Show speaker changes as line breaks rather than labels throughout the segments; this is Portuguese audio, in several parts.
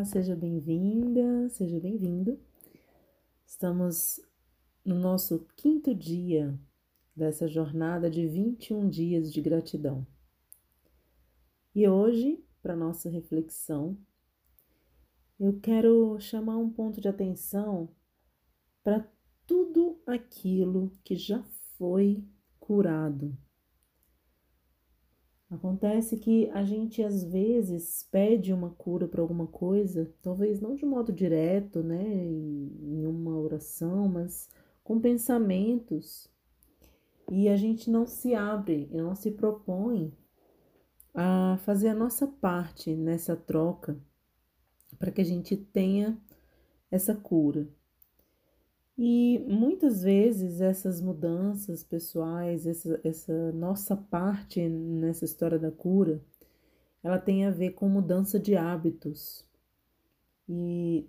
Olá, seja bem-vinda, seja bem-vindo. Estamos no nosso quinto dia dessa jornada de 21 dias de gratidão. E hoje, para nossa reflexão, eu quero chamar um ponto de atenção para tudo aquilo que já foi curado Acontece que a gente às vezes pede uma cura para alguma coisa, talvez não de modo direto, né, em uma oração, mas com pensamentos. E a gente não se abre, não se propõe a fazer a nossa parte nessa troca para que a gente tenha essa cura. E muitas vezes essas mudanças pessoais, essa, essa nossa parte nessa história da cura, ela tem a ver com mudança de hábitos. E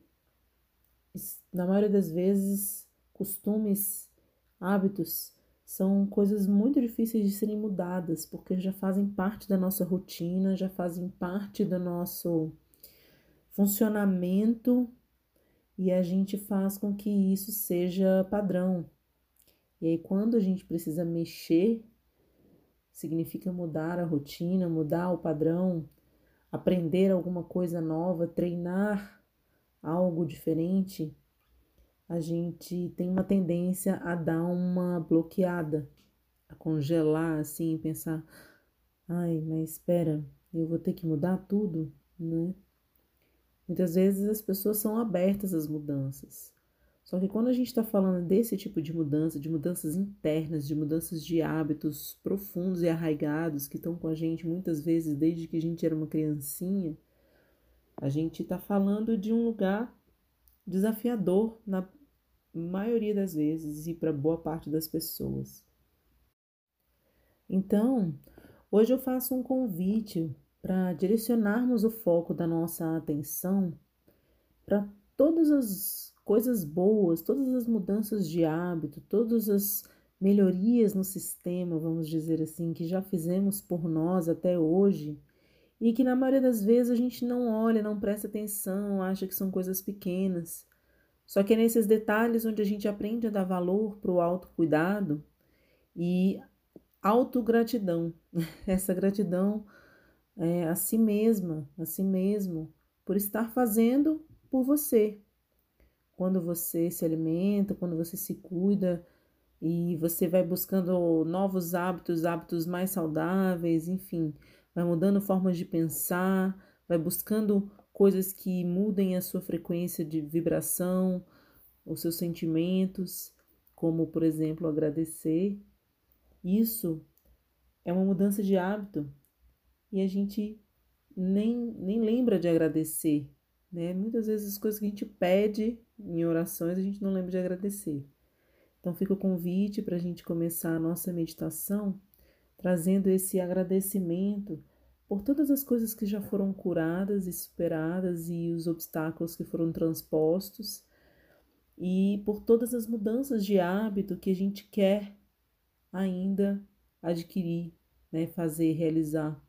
na maioria das vezes, costumes, hábitos são coisas muito difíceis de serem mudadas, porque já fazem parte da nossa rotina, já fazem parte do nosso funcionamento e a gente faz com que isso seja padrão. E aí, quando a gente precisa mexer, significa mudar a rotina, mudar o padrão, aprender alguma coisa nova, treinar algo diferente, a gente tem uma tendência a dar uma bloqueada, a congelar assim, pensar: ai, mas espera, eu vou ter que mudar tudo, né? Muitas vezes as pessoas são abertas às mudanças. Só que quando a gente está falando desse tipo de mudança, de mudanças internas, de mudanças de hábitos profundos e arraigados que estão com a gente muitas vezes desde que a gente era uma criancinha, a gente está falando de um lugar desafiador na maioria das vezes e para boa parte das pessoas. Então, hoje eu faço um convite para direcionarmos o foco da nossa atenção para todas as coisas boas, todas as mudanças de hábito, todas as melhorias no sistema, vamos dizer assim, que já fizemos por nós até hoje e que na maioria das vezes a gente não olha, não presta atenção, acha que são coisas pequenas. Só que é nesses detalhes onde a gente aprende a dar valor para o autocuidado e autogratidão. Essa gratidão é, a si mesma, a si mesmo, por estar fazendo por você. Quando você se alimenta, quando você se cuida e você vai buscando novos hábitos, hábitos mais saudáveis, enfim, vai mudando formas de pensar, vai buscando coisas que mudem a sua frequência de vibração, os seus sentimentos, como por exemplo agradecer. Isso é uma mudança de hábito e a gente nem, nem lembra de agradecer, né? Muitas vezes as coisas que a gente pede em orações a gente não lembra de agradecer. Então fica o convite para a gente começar a nossa meditação trazendo esse agradecimento por todas as coisas que já foram curadas e superadas e os obstáculos que foram transpostos e por todas as mudanças de hábito que a gente quer ainda adquirir, né, fazer, realizar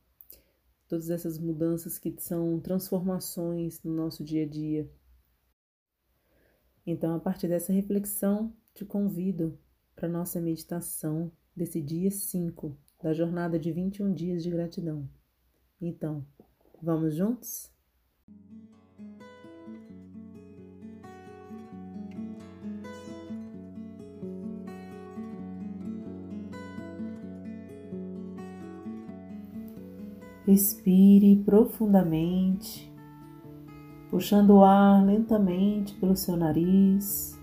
todas essas mudanças que são transformações no nosso dia a dia. Então, a partir dessa reflexão, te convido para nossa meditação desse dia 5 da jornada de 21 dias de gratidão. Então, vamos juntos? Respire profundamente, puxando o ar lentamente pelo seu nariz,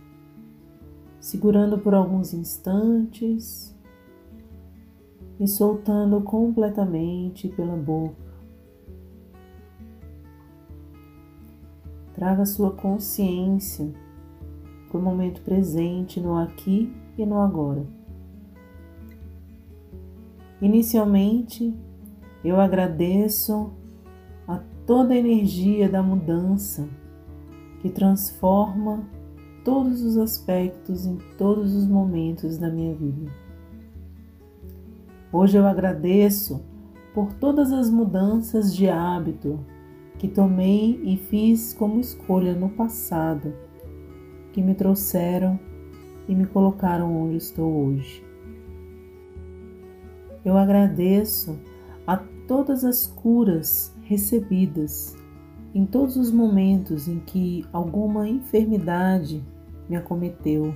segurando por alguns instantes e soltando completamente pela boca. Traga sua consciência para o momento presente no aqui e no agora. Inicialmente, eu agradeço a toda a energia da mudança que transforma todos os aspectos em todos os momentos da minha vida. Hoje eu agradeço por todas as mudanças de hábito que tomei e fiz como escolha no passado, que me trouxeram e me colocaram onde estou hoje. Eu agradeço a todas as curas recebidas em todos os momentos em que alguma enfermidade me acometeu.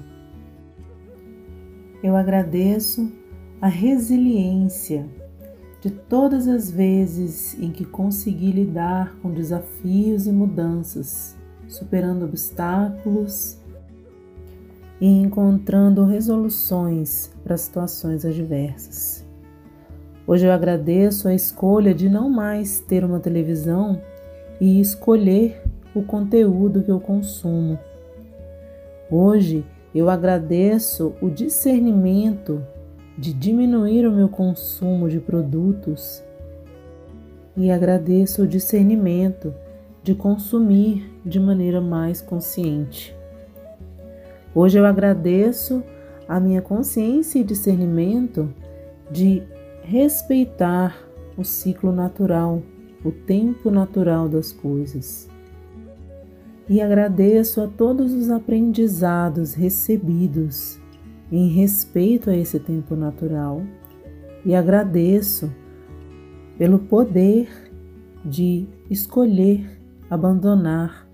Eu agradeço a resiliência de todas as vezes em que consegui lidar com desafios e mudanças, superando obstáculos e encontrando resoluções para situações adversas. Hoje eu agradeço a escolha de não mais ter uma televisão e escolher o conteúdo que eu consumo. Hoje eu agradeço o discernimento de diminuir o meu consumo de produtos e agradeço o discernimento de consumir de maneira mais consciente. Hoje eu agradeço a minha consciência e discernimento de respeitar o ciclo natural, o tempo natural das coisas. E agradeço a todos os aprendizados recebidos em respeito a esse tempo natural e agradeço pelo poder de escolher abandonar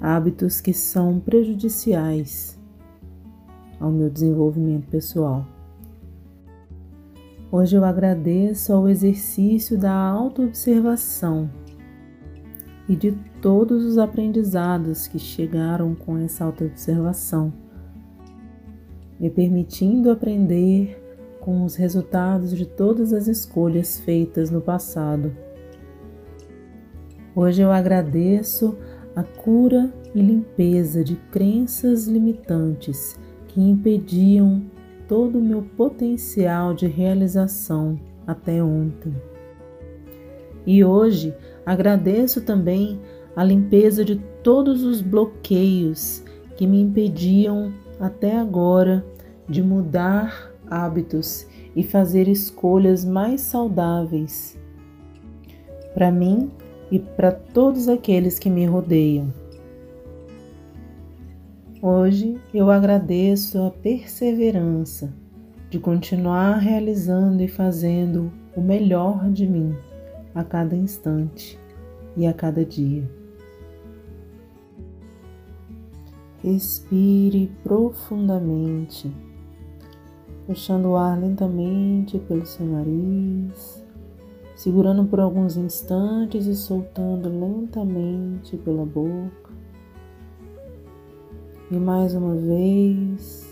hábitos que são prejudiciais ao meu desenvolvimento pessoal. Hoje eu agradeço ao exercício da autoobservação e de todos os aprendizados que chegaram com essa autoobservação, me permitindo aprender com os resultados de todas as escolhas feitas no passado. Hoje eu agradeço a cura e limpeza de crenças limitantes que impediam todo o meu potencial de realização até ontem. E hoje agradeço também a limpeza de todos os bloqueios que me impediam até agora de mudar hábitos e fazer escolhas mais saudáveis para mim e para todos aqueles que me rodeiam. Hoje eu agradeço a perseverança de continuar realizando e fazendo o melhor de mim a cada instante e a cada dia. Respire profundamente, puxando o ar lentamente pelo seu nariz, segurando por alguns instantes e soltando lentamente pela boca. E mais uma vez,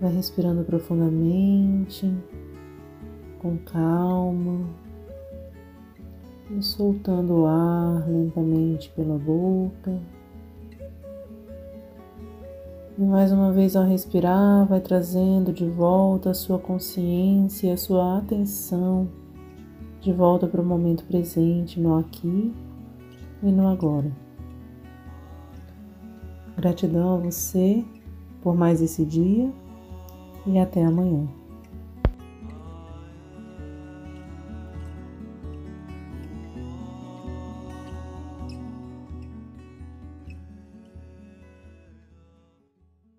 vai respirando profundamente, com calma, e soltando o ar lentamente pela boca. E mais uma vez ao respirar, vai trazendo de volta a sua consciência, a sua atenção de volta para o momento presente, no aqui e no agora. Gratidão a você por mais esse dia e até amanhã.